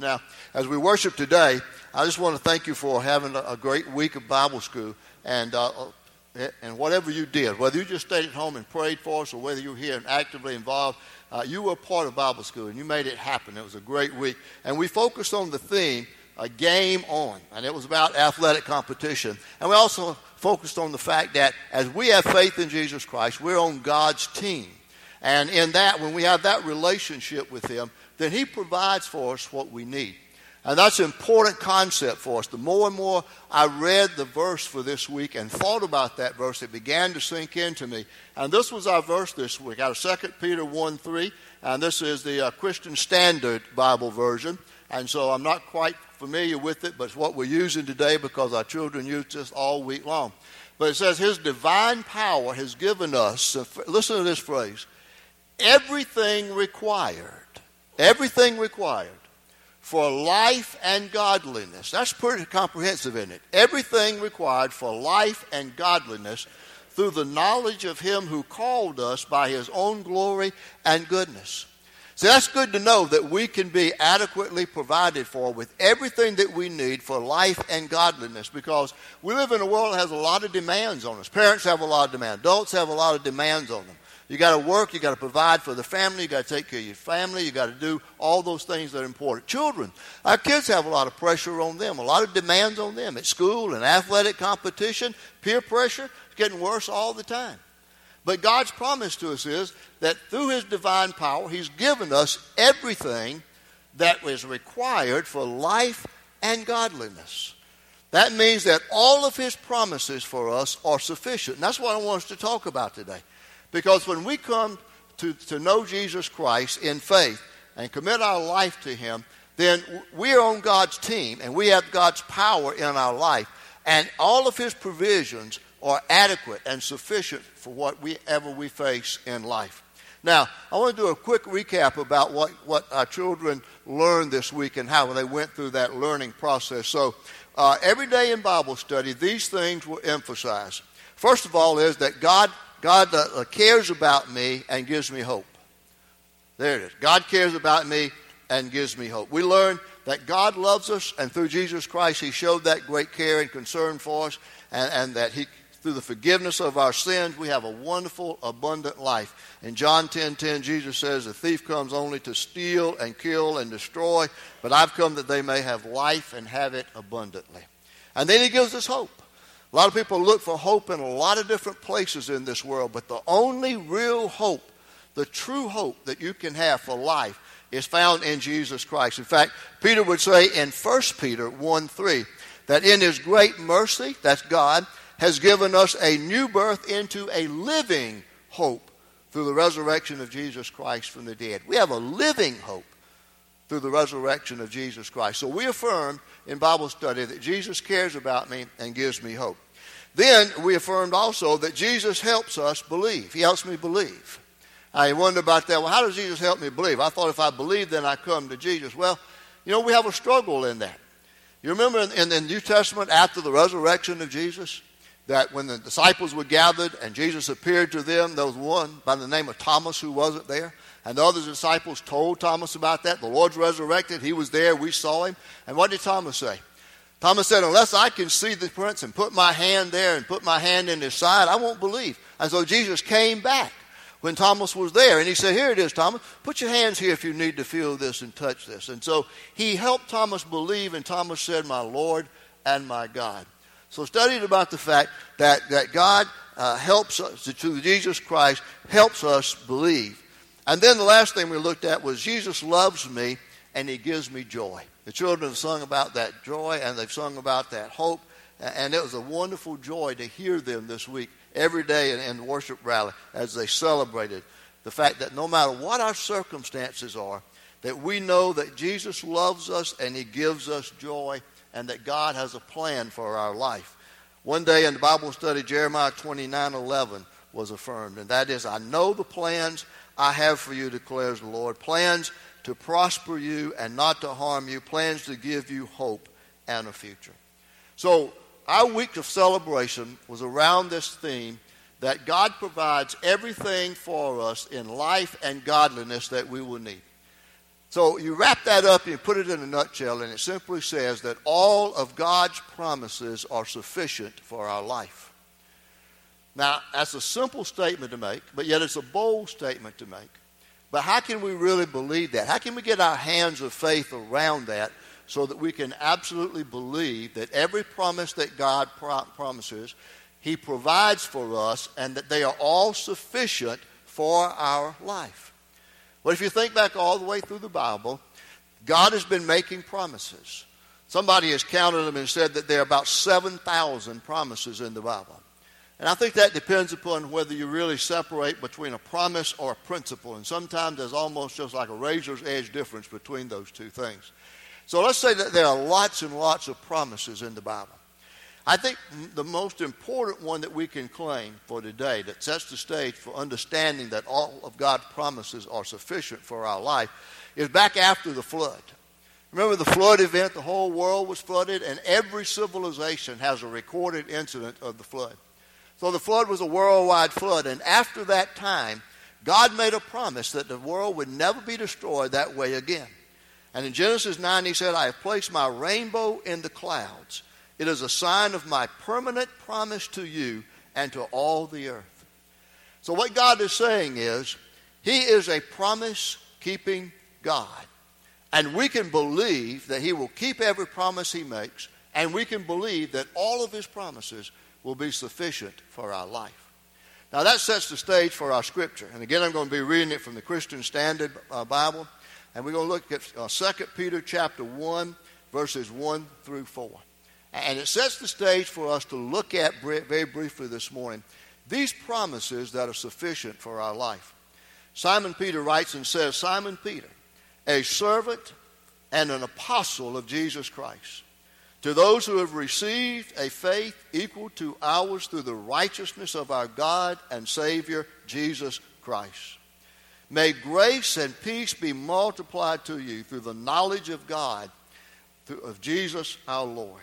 Now, as we worship today, I just want to thank you for having a great week of Bible school. And, uh, uh, and whatever you did, whether you just stayed at home and prayed for us or whether you were here and actively involved, uh, you were part of Bible school and you made it happen. It was a great week. And we focused on the theme, a game on. And it was about athletic competition. And we also focused on the fact that as we have faith in Jesus Christ, we're on God's team. And in that, when we have that relationship with Him, then He provides for us what we need. And that's an important concept for us. The more and more I read the verse for this week and thought about that verse, it began to sink into me. And this was our verse this week out of 2 Peter 1 3. And this is the uh, Christian Standard Bible version. And so I'm not quite familiar with it, but it's what we're using today because our children use this all week long. But it says, His divine power has given us, listen to this phrase, everything required Everything required for life and godliness. That's pretty comprehensive, isn't it? Everything required for life and godliness through the knowledge of Him who called us by His own glory and goodness. See, that's good to know that we can be adequately provided for with everything that we need for life and godliness because we live in a world that has a lot of demands on us. Parents have a lot of demands, adults have a lot of demands on them. You got to work, you got to provide for the family, you got to take care of your family, you got to do all those things that are important. Children, our kids have a lot of pressure on them, a lot of demands on them at school and athletic competition, peer pressure. It's getting worse all the time. But God's promise to us is that through His divine power, He's given us everything that is required for life and godliness. That means that all of His promises for us are sufficient. And that's what I want us to talk about today. Because when we come to, to know Jesus Christ in faith and commit our life to Him, then we are on God's team and we have God's power in our life. And all of His provisions are adequate and sufficient for whatever we face in life. Now, I want to do a quick recap about what, what our children learned this week and how they went through that learning process. So, uh, every day in Bible study, these things were emphasized. First of all, is that God God uh, cares about me and gives me hope. There it is. God cares about me and gives me hope. We learn that God loves us, and through Jesus Christ, He showed that great care and concern for us, and, and that He, through the forgiveness of our sins, we have a wonderful, abundant life. In John 10 10, Jesus says, The thief comes only to steal and kill and destroy, but I've come that they may have life and have it abundantly. And then He gives us hope. A lot of people look for hope in a lot of different places in this world, but the only real hope, the true hope that you can have for life, is found in Jesus Christ. In fact, Peter would say in 1 Peter 1 3 that in his great mercy, that's God, has given us a new birth into a living hope through the resurrection of Jesus Christ from the dead. We have a living hope through the resurrection of Jesus Christ. So we affirm in Bible study that Jesus cares about me and gives me hope. Then we affirmed also that Jesus helps us believe. He helps me believe. I wonder about that. Well, how does Jesus help me believe? I thought if I believe, then I come to Jesus. Well, you know, we have a struggle in that. You remember in, in the New Testament, after the resurrection of Jesus, that when the disciples were gathered and Jesus appeared to them, there was one by the name of Thomas who wasn't there. And the other disciples told Thomas about that. The Lord's resurrected. He was there. We saw him. And what did Thomas say? Thomas said, Unless I can see the prints and put my hand there and put my hand in his side, I won't believe. And so Jesus came back when Thomas was there. And he said, Here it is, Thomas. Put your hands here if you need to feel this and touch this. And so he helped Thomas believe, and Thomas said, My Lord and my God. So studied about the fact that, that God uh, helps us, through Jesus Christ, helps us believe. And then the last thing we looked at was Jesus loves me and he gives me joy. The children have sung about that joy and they've sung about that hope. And it was a wonderful joy to hear them this week, every day in, in the worship rally, as they celebrated the fact that no matter what our circumstances are, that we know that Jesus loves us and He gives us joy and that God has a plan for our life. One day in the Bible study, Jeremiah 29 11 was affirmed, and that is, I know the plans I have for you, declares the Lord plans to prosper you and not to harm you, plans to give you hope and a future. So, our week of celebration was around this theme that God provides everything for us in life and godliness that we will need. So you wrap that up and you put it in a nutshell, and it simply says that all of God's promises are sufficient for our life. Now, that's a simple statement to make, but yet it's a bold statement to make. But how can we really believe that? How can we get our hands of faith around that so that we can absolutely believe that every promise that God pro- promises, He provides for us and that they are all sufficient for our life? Well, if you think back all the way through the Bible, God has been making promises. Somebody has counted them and said that there are about 7,000 promises in the Bible. And I think that depends upon whether you really separate between a promise or a principle. And sometimes there's almost just like a razor's edge difference between those two things. So let's say that there are lots and lots of promises in the Bible. I think the most important one that we can claim for today that sets the stage for understanding that all of God's promises are sufficient for our life is back after the flood. Remember the flood event? The whole world was flooded, and every civilization has a recorded incident of the flood. So the flood was a worldwide flood. And after that time, God made a promise that the world would never be destroyed that way again. And in Genesis 9, he said, I have placed my rainbow in the clouds. It is a sign of my permanent promise to you and to all the earth. So, what God is saying is, He is a promise keeping God. And we can believe that He will keep every promise He makes, and we can believe that all of His promises will be sufficient for our life. Now, that sets the stage for our scripture. And again, I'm going to be reading it from the Christian Standard uh, Bible. And we're going to look at uh, 2 Peter chapter 1, verses 1 through 4. And it sets the stage for us to look at very briefly this morning these promises that are sufficient for our life. Simon Peter writes and says, Simon Peter, a servant and an apostle of Jesus Christ to those who have received a faith equal to ours through the righteousness of our God and Savior, Jesus Christ. May grace and peace be multiplied to you through the knowledge of God, of Jesus our Lord.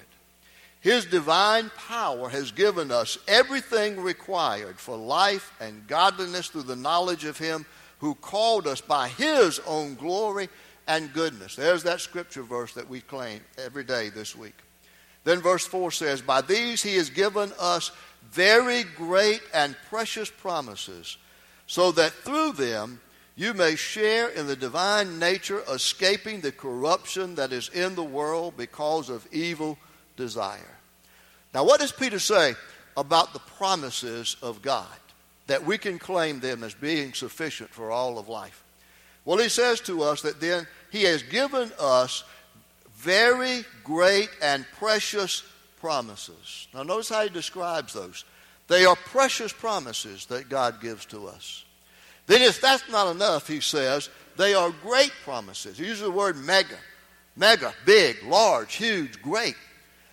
His divine power has given us everything required for life and godliness through the knowledge of Him who called us by His own glory and goodness. There's that scripture verse that we claim every day this week. Then verse 4 says, By these he has given us very great and precious promises, so that through them you may share in the divine nature, escaping the corruption that is in the world because of evil desire. Now, what does Peter say about the promises of God? That we can claim them as being sufficient for all of life. Well, he says to us that then he has given us very great and precious promises. Now, notice how he describes those. They are precious promises that God gives to us. Then, if that's not enough, he says, they are great promises. He uses the word mega. Mega, big, large, huge, great.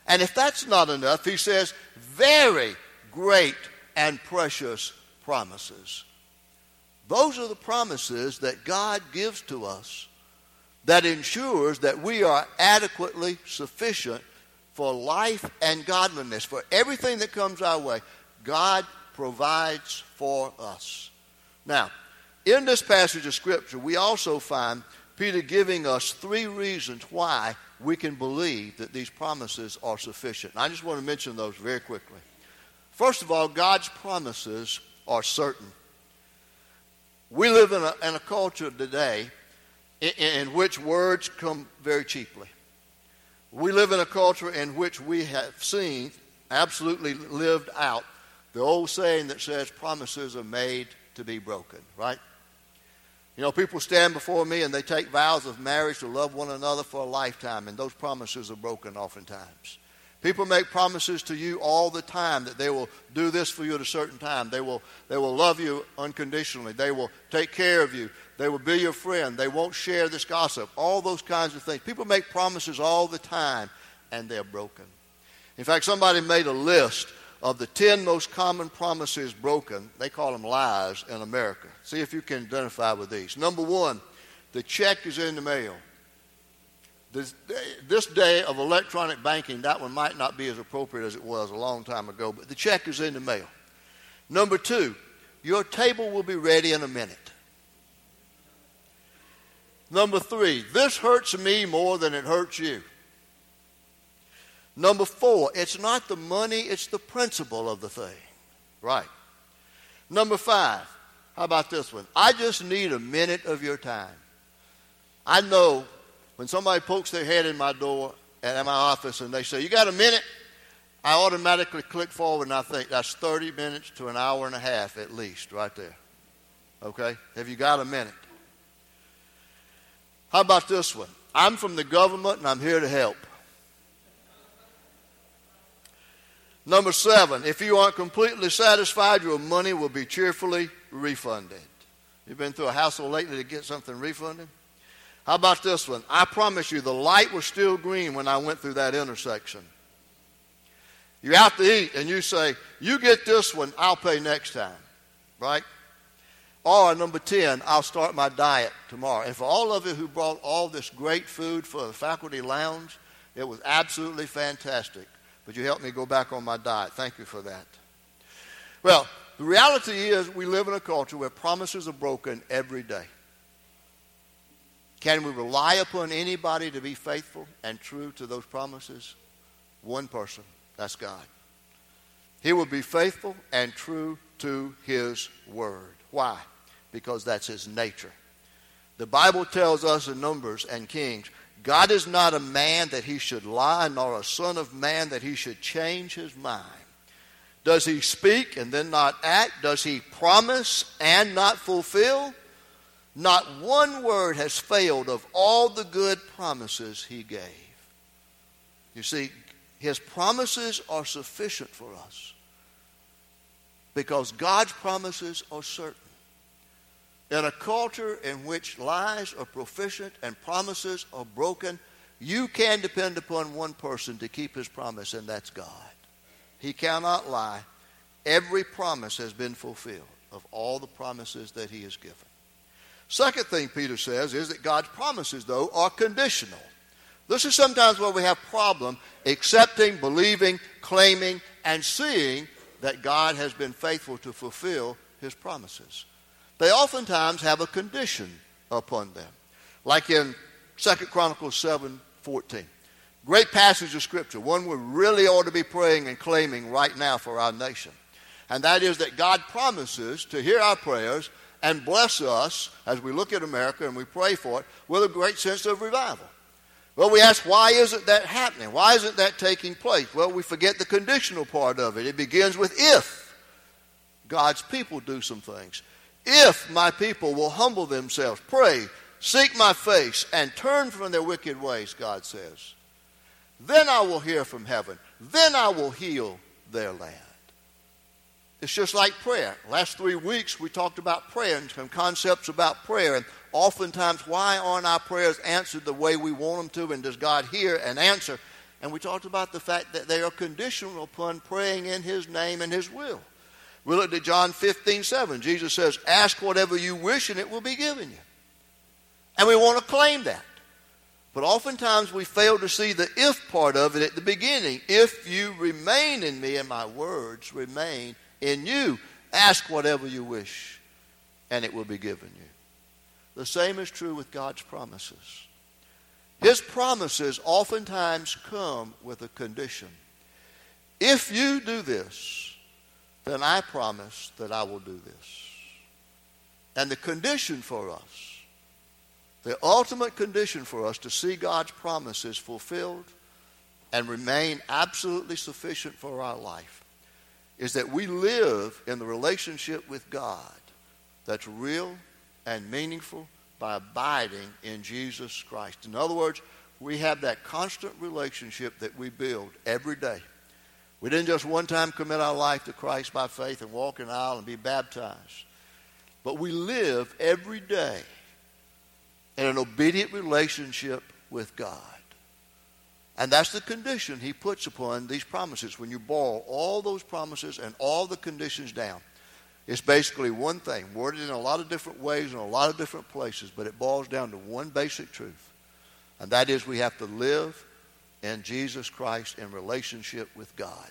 And if that's not enough, he says, very great and precious promises. Those are the promises that God gives to us that ensures that we are adequately sufficient for life and godliness. For everything that comes our way, God provides for us. Now, in this passage of Scripture, we also find Peter giving us three reasons why we can believe that these promises are sufficient. And I just want to mention those very quickly. First of all, God's promises are certain. We live in a, in a culture today in, which words come very cheaply. We live in a culture in which we have seen, absolutely lived out, the old saying that says promises are made to be broken, right? You know, people stand before me and they take vows of marriage to love one another for a lifetime, and those promises are broken oftentimes. People make promises to you all the time that they will do this for you at a certain time. They will, they will love you unconditionally. They will take care of you. They will be your friend. They won't share this gossip. All those kinds of things. People make promises all the time, and they're broken. In fact, somebody made a list of the 10 most common promises broken. They call them lies in America. See if you can identify with these. Number one, the check is in the mail. This, this day of electronic banking, that one might not be as appropriate as it was a long time ago, but the check is in the mail. Number two, your table will be ready in a minute. Number three, this hurts me more than it hurts you. Number four, it's not the money, it's the principle of the thing. Right. Number five, how about this one? I just need a minute of your time. I know when somebody pokes their head in my door at my office and they say, You got a minute? I automatically click forward and I think that's 30 minutes to an hour and a half at least, right there. Okay? Have you got a minute? How about this one? I'm from the government and I'm here to help. Number seven, if you aren't completely satisfied, your money will be cheerfully refunded. You've been through a hassle lately to get something refunded? How about this one? I promise you, the light was still green when I went through that intersection. You're out to eat and you say, You get this one, I'll pay next time. Right? Or number 10, I'll start my diet tomorrow. And for all of you who brought all this great food for the faculty lounge, it was absolutely fantastic. But you helped me go back on my diet. Thank you for that. Well, the reality is we live in a culture where promises are broken every day. Can we rely upon anybody to be faithful and true to those promises? One person. That's God. He will be faithful and true to His word. Why? Because that's His nature. The Bible tells us in Numbers and Kings God is not a man that He should lie, nor a son of man that He should change His mind. Does He speak and then not act? Does He promise and not fulfill? Not one word has failed of all the good promises He gave. You see, his promises are sufficient for us because God's promises are certain. In a culture in which lies are proficient and promises are broken, you can depend upon one person to keep his promise, and that's God. He cannot lie. Every promise has been fulfilled of all the promises that he has given. Second thing Peter says is that God's promises, though, are conditional. This is sometimes where we have problem accepting, believing, claiming, and seeing that God has been faithful to fulfill his promises. They oftentimes have a condition upon them. Like in 2 Chronicles 7 14. Great passage of scripture, one we really ought to be praying and claiming right now for our nation. And that is that God promises to hear our prayers and bless us as we look at America and we pray for it with a great sense of revival. Well, we ask, why isn't that happening? Why isn't that taking place? Well, we forget the conditional part of it. It begins with if God's people do some things. If my people will humble themselves, pray, seek my face, and turn from their wicked ways, God says, then I will hear from heaven. Then I will heal their land. It's just like prayer. Last three weeks we talked about prayer and some concepts about prayer. And oftentimes, why aren't our prayers answered the way we want them to? And does God hear and answer? And we talked about the fact that they are conditional upon praying in His name and His will. We looked at John 15, 7. Jesus says, Ask whatever you wish and it will be given you. And we want to claim that. But oftentimes we fail to see the if part of it at the beginning. If you remain in me and my words remain in you, ask whatever you wish and it will be given you. The same is true with God's promises. His promises oftentimes come with a condition. If you do this, then I promise that I will do this. And the condition for us, the ultimate condition for us to see God's promises fulfilled and remain absolutely sufficient for our life is that we live in the relationship with God that's real and meaningful by abiding in Jesus Christ. In other words, we have that constant relationship that we build every day. We didn't just one time commit our life to Christ by faith and walk the aisle and be baptized, but we live every day in an obedient relationship with God. And that's the condition he puts upon these promises. When you boil all those promises and all the conditions down, it's basically one thing, worded in a lot of different ways in a lot of different places, but it boils down to one basic truth. And that is we have to live in Jesus Christ in relationship with God.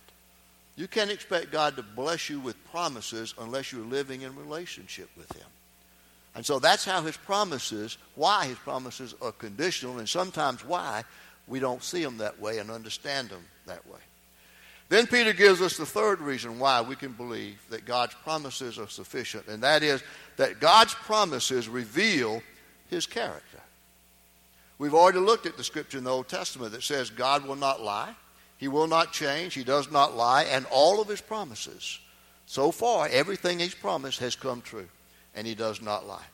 You can't expect God to bless you with promises unless you're living in relationship with Him. And so that's how his promises, why his promises are conditional, and sometimes why we don't see them that way and understand them that way. Then Peter gives us the third reason why we can believe that God's promises are sufficient, and that is that God's promises reveal his character. We've already looked at the scripture in the Old Testament that says God will not lie, he will not change, he does not lie, and all of his promises, so far, everything he's promised has come true and he does not lie.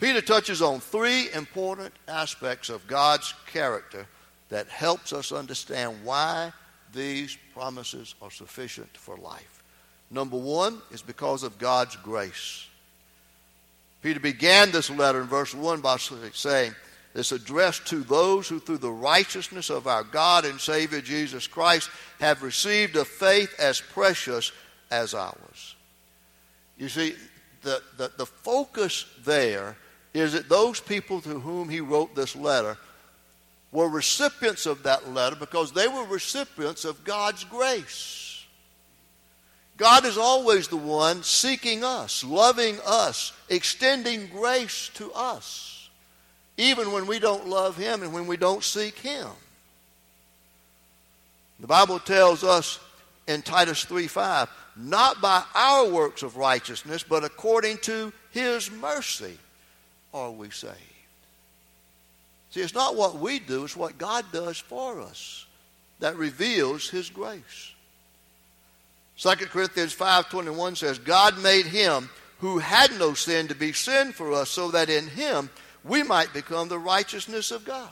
Peter touches on three important aspects of God's character that helps us understand why these promises are sufficient for life. Number one is because of God's grace. Peter began this letter in verse 1 by saying, It's addressed to those who, through the righteousness of our God and Savior Jesus Christ, have received a faith as precious as ours. You see, the, the, the focus there is that those people to whom he wrote this letter were recipients of that letter because they were recipients of God's grace. God is always the one seeking us, loving us, extending grace to us, even when we don't love Him and when we don't seek Him. The Bible tells us in Titus 3 5, not by our works of righteousness, but according to his mercy are we saved. See, it's not what we do, it's what God does for us that reveals his grace. 2 Corinthians 5:21 says, God made him who had no sin to be sin for us so that in him we might become the righteousness of God.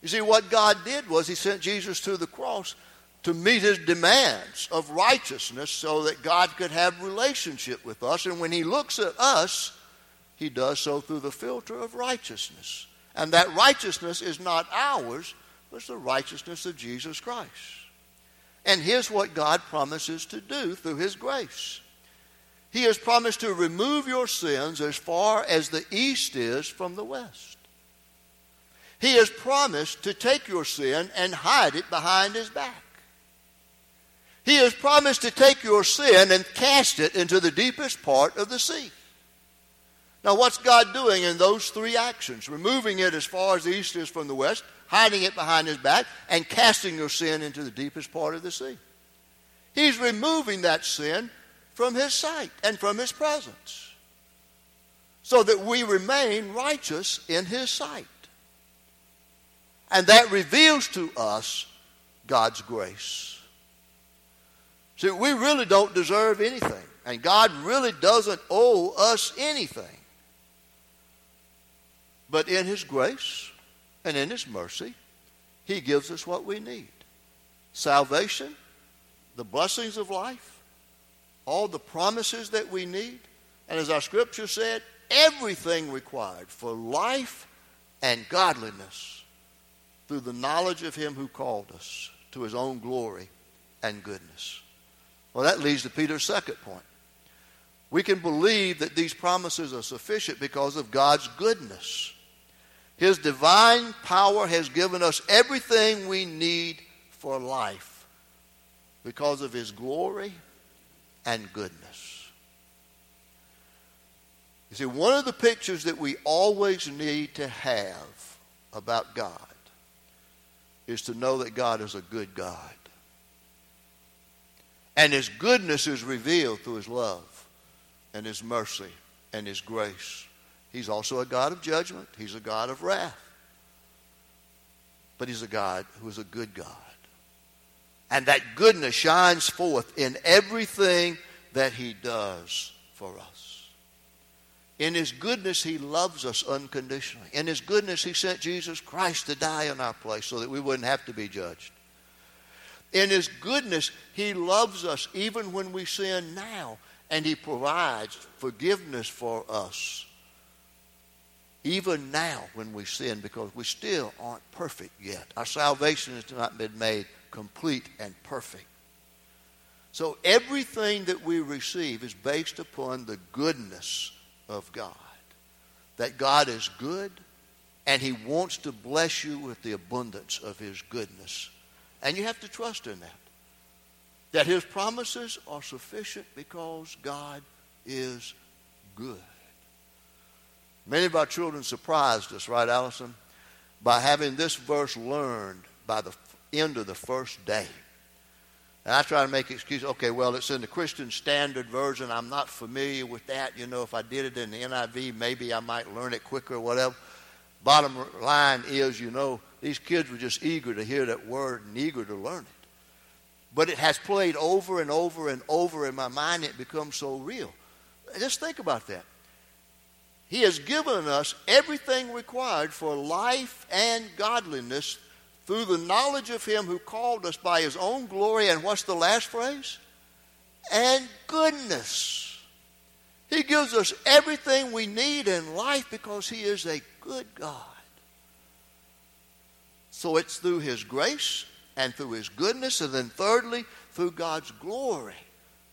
You see, what God did was he sent Jesus to the cross to meet his demands of righteousness so that God could have relationship with us. And when he looks at us, he does so through the filter of righteousness. And that righteousness is not ours, but it's the righteousness of Jesus Christ. And here's what God promises to do through his grace. He has promised to remove your sins as far as the east is from the west. He has promised to take your sin and hide it behind his back. He has promised to take your sin and cast it into the deepest part of the sea. Now, what's God doing in those three actions? Removing it as far as the east is from the west, hiding it behind his back, and casting your sin into the deepest part of the sea. He's removing that sin from his sight and from his presence so that we remain righteous in his sight. And that reveals to us God's grace. See, we really don't deserve anything. And God really doesn't owe us anything. But in His grace and in His mercy, He gives us what we need salvation, the blessings of life, all the promises that we need. And as our scripture said, everything required for life and godliness through the knowledge of Him who called us to His own glory and goodness. Well, that leads to Peter's second point. We can believe that these promises are sufficient because of God's goodness. His divine power has given us everything we need for life because of His glory and goodness. You see, one of the pictures that we always need to have about God is to know that God is a good God. And His goodness is revealed through His love and His mercy and His grace. He's also a God of judgment, He's a God of wrath. But He's a God who is a good God. And that goodness shines forth in everything that He does for us. In His goodness, He loves us unconditionally. In His goodness, He sent Jesus Christ to die in our place so that we wouldn't have to be judged. In His goodness, He loves us even when we sin now, and He provides forgiveness for us. Even now, when we sin, because we still aren't perfect yet. Our salvation has not been made complete and perfect. So, everything that we receive is based upon the goodness of God. That God is good, and He wants to bless you with the abundance of His goodness and you have to trust in that. That his promises are sufficient because God is good. Many of our children surprised us, right, Allison, by having this verse learned by the end of the first day. And I try to make excuses. Okay, well, it's in the Christian Standard Version. I'm not familiar with that. You know, if I did it in the NIV, maybe I might learn it quicker or whatever. Bottom line is, you know, these kids were just eager to hear that word and eager to learn it. But it has played over and over and over in my mind. It becomes so real. Just think about that. He has given us everything required for life and godliness through the knowledge of Him who called us by His own glory. And what's the last phrase? And goodness. He gives us everything we need in life because He is a good God. So it's through His grace and through His goodness, and then thirdly, through God's glory.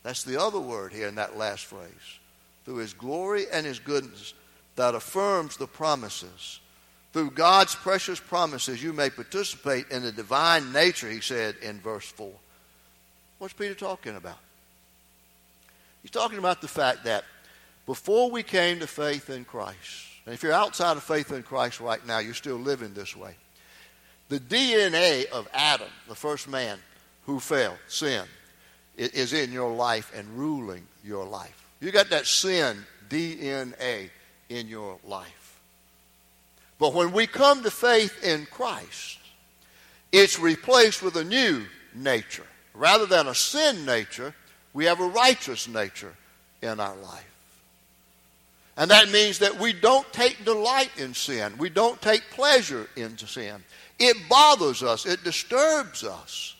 That's the other word here in that last phrase. Through His glory and His goodness that affirms the promises. Through God's precious promises, you may participate in the divine nature, he said in verse 4. What's Peter talking about? He's talking about the fact that before we came to faith in Christ, and if you're outside of faith in Christ right now, you're still living this way. The DNA of Adam, the first man who fell, sin, is in your life and ruling your life. You got that sin DNA in your life. But when we come to faith in Christ, it's replaced with a new nature. Rather than a sin nature, we have a righteous nature in our life. And that means that we don't take delight in sin. We don't take pleasure in sin. It bothers us. It disturbs us.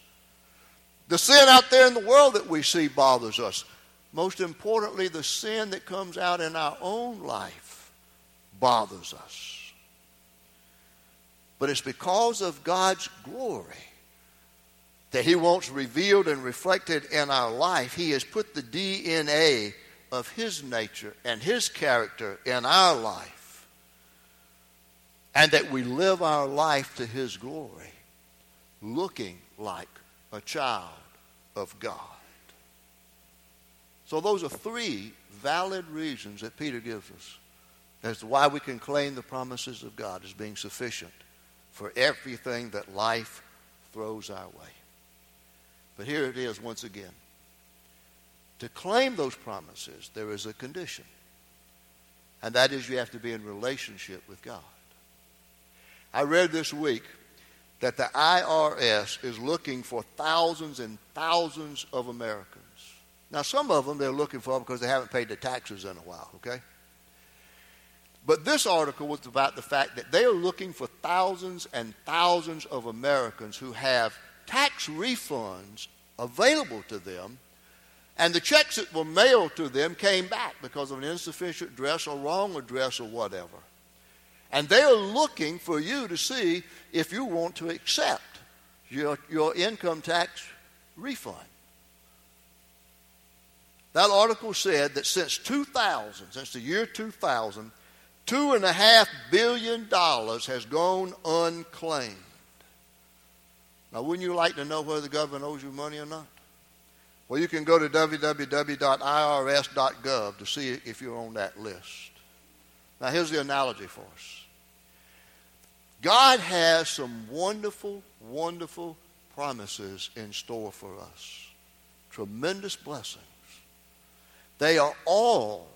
The sin out there in the world that we see bothers us. Most importantly, the sin that comes out in our own life bothers us. But it's because of God's glory that He wants revealed and reflected in our life. He has put the DNA of His nature and His character in our life. And that we live our life to His glory, looking like a child of God. So, those are three valid reasons that Peter gives us to why we can claim the promises of God as being sufficient for everything that life throws our way. But here it is once again. To claim those promises, there is a condition. And that is you have to be in relationship with God. I read this week that the IRS is looking for thousands and thousands of Americans. Now, some of them they're looking for because they haven't paid their taxes in a while, okay? But this article was about the fact that they are looking for thousands and thousands of Americans who have tax refunds available to them, and the checks that were mailed to them came back because of an insufficient address or wrong address or whatever. And they are looking for you to see if you want to accept your, your income tax refund. That article said that since 2000, since the year 2000, Two and a half billion dollars has gone unclaimed. Now, wouldn't you like to know whether the government owes you money or not? Well, you can go to www.irs.gov to see if you're on that list. Now, here's the analogy for us God has some wonderful, wonderful promises in store for us, tremendous blessings. They are all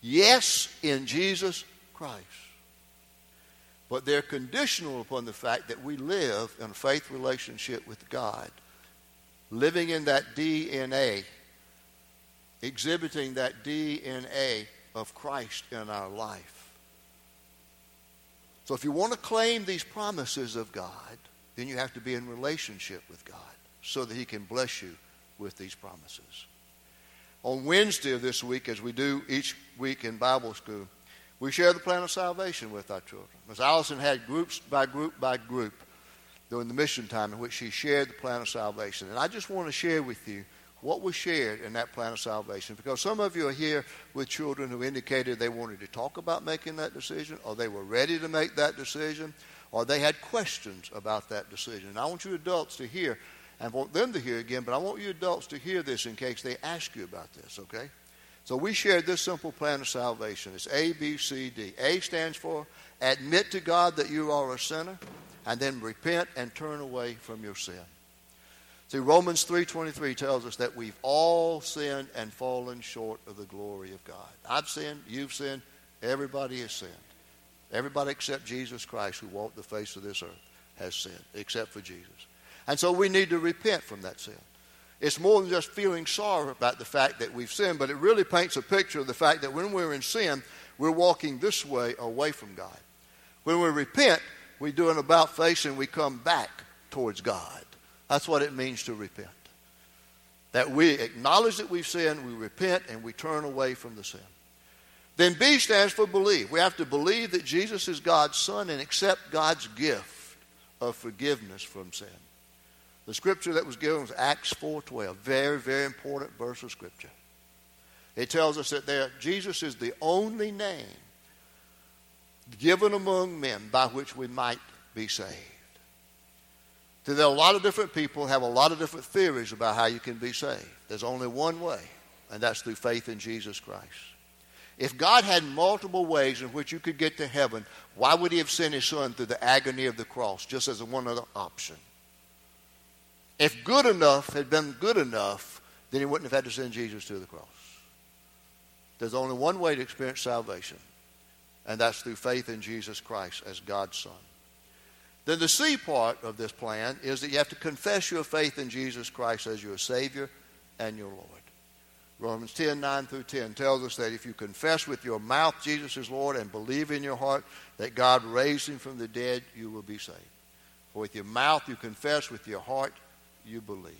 Yes, in Jesus Christ. But they're conditional upon the fact that we live in a faith relationship with God, living in that DNA, exhibiting that DNA of Christ in our life. So if you want to claim these promises of God, then you have to be in relationship with God so that He can bless you with these promises on Wednesday of this week, as we do each week in Bible school, we share the plan of salvation with our children. As Allison had groups by group by group during the mission time in which she shared the plan of salvation. And I just want to share with you what was shared in that plan of salvation because some of you are here with children who indicated they wanted to talk about making that decision or they were ready to make that decision or they had questions about that decision. And I want you adults to hear I want them to hear again, but I want you adults to hear this in case they ask you about this, okay? So we shared this simple plan of salvation. It's A, B, C, D. A stands for admit to God that you are a sinner, and then repent and turn away from your sin. See, Romans 3.23 tells us that we've all sinned and fallen short of the glory of God. I've sinned, you've sinned, everybody has sinned. Everybody except Jesus Christ who walked the face of this earth has sinned, except for Jesus. And so we need to repent from that sin. It's more than just feeling sorry about the fact that we've sinned, but it really paints a picture of the fact that when we're in sin, we're walking this way away from God. When we repent, we do an about face and we come back towards God. That's what it means to repent. That we acknowledge that we've sinned, we repent, and we turn away from the sin. Then B stands for believe. We have to believe that Jesus is God's Son and accept God's gift of forgiveness from sin. The scripture that was given was Acts 4.12. Very, very important verse of scripture. It tells us that there, Jesus is the only name given among men by which we might be saved. So there are a lot of different people have a lot of different theories about how you can be saved. There's only one way, and that's through faith in Jesus Christ. If God had multiple ways in which you could get to heaven, why would He have sent His Son through the agony of the cross just as one other option? If good enough had been good enough, then He wouldn't have had to send Jesus to the cross. There's only one way to experience salvation, and that's through faith in Jesus Christ as God's Son. Then the C part of this plan is that you have to confess your faith in Jesus Christ as your Savior and your Lord. Romans 10 9 through 10 tells us that if you confess with your mouth Jesus is Lord and believe in your heart that God raised him from the dead, you will be saved. For with your mouth you confess, with your heart you believe.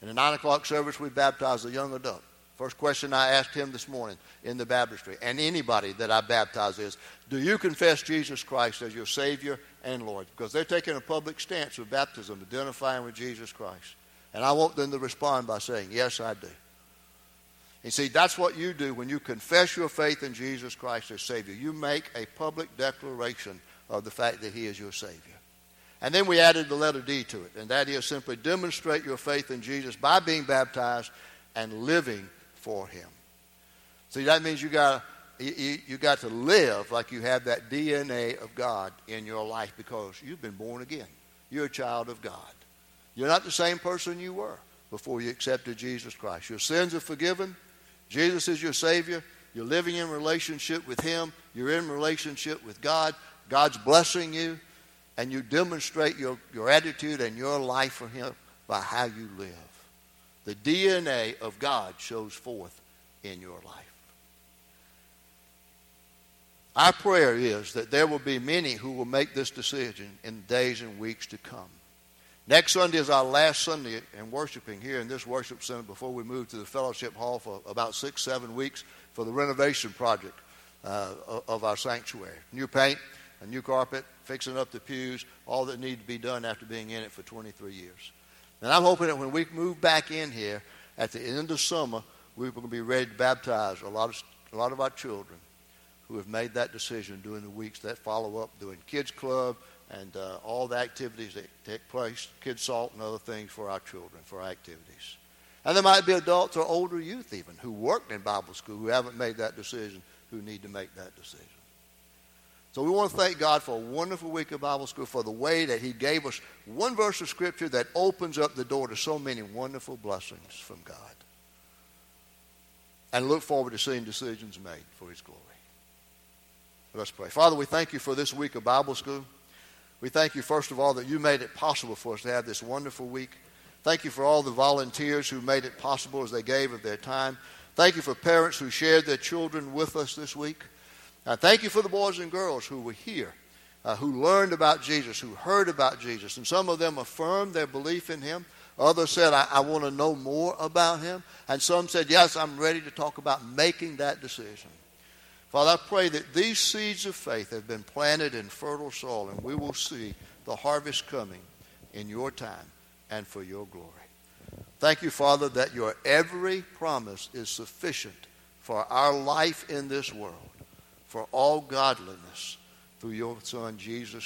In the 9 o'clock service, we baptized a young adult. First question I asked him this morning in the baptistry, and anybody that I baptize is, do you confess Jesus Christ as your Savior and Lord? Because they're taking a public stance with baptism, identifying with Jesus Christ. And I want them to respond by saying, yes, I do. And see, that's what you do when you confess your faith in Jesus Christ as Savior. You make a public declaration of the fact that He is your Savior. And then we added the letter D to it, and that is simply demonstrate your faith in Jesus by being baptized and living for Him. See, that means you got you, you got to live like you have that DNA of God in your life because you've been born again. You're a child of God. You're not the same person you were before you accepted Jesus Christ. Your sins are forgiven. Jesus is your Savior. You're living in relationship with Him. You're in relationship with God. God's blessing you. And you demonstrate your, your attitude and your life for Him by how you live. The DNA of God shows forth in your life. Our prayer is that there will be many who will make this decision in days and weeks to come. Next Sunday is our last Sunday in worshiping here in this worship center before we move to the fellowship hall for about six, seven weeks for the renovation project uh, of our sanctuary. New paint, a new carpet, fixing up the pews, all that need to be done after being in it for 23 years. And I'm hoping that when we move back in here at the end of summer, we're going to be ready to baptize a lot of, a lot of our children who have made that decision during the weeks that follow up, doing kids club, and uh, all the activities that take place, Kids Salt and other things for our children, for our activities. And there might be adults or older youth even who worked in Bible school who haven't made that decision, who need to make that decision. So we want to thank God for a wonderful week of Bible school, for the way that He gave us one verse of Scripture that opens up the door to so many wonderful blessings from God. And look forward to seeing decisions made for His glory. Let's pray. Father, we thank you for this week of Bible school. We thank you, first of all, that you made it possible for us to have this wonderful week. Thank you for all the volunteers who made it possible as they gave of their time. Thank you for parents who shared their children with us this week. Uh, thank you for the boys and girls who were here, uh, who learned about Jesus, who heard about Jesus. And some of them affirmed their belief in him. Others said, I, I want to know more about him. And some said, Yes, I'm ready to talk about making that decision. Father, I pray that these seeds of faith have been planted in fertile soil and we will see the harvest coming in your time and for your glory. Thank you, Father, that your every promise is sufficient for our life in this world, for all godliness through your Son, Jesus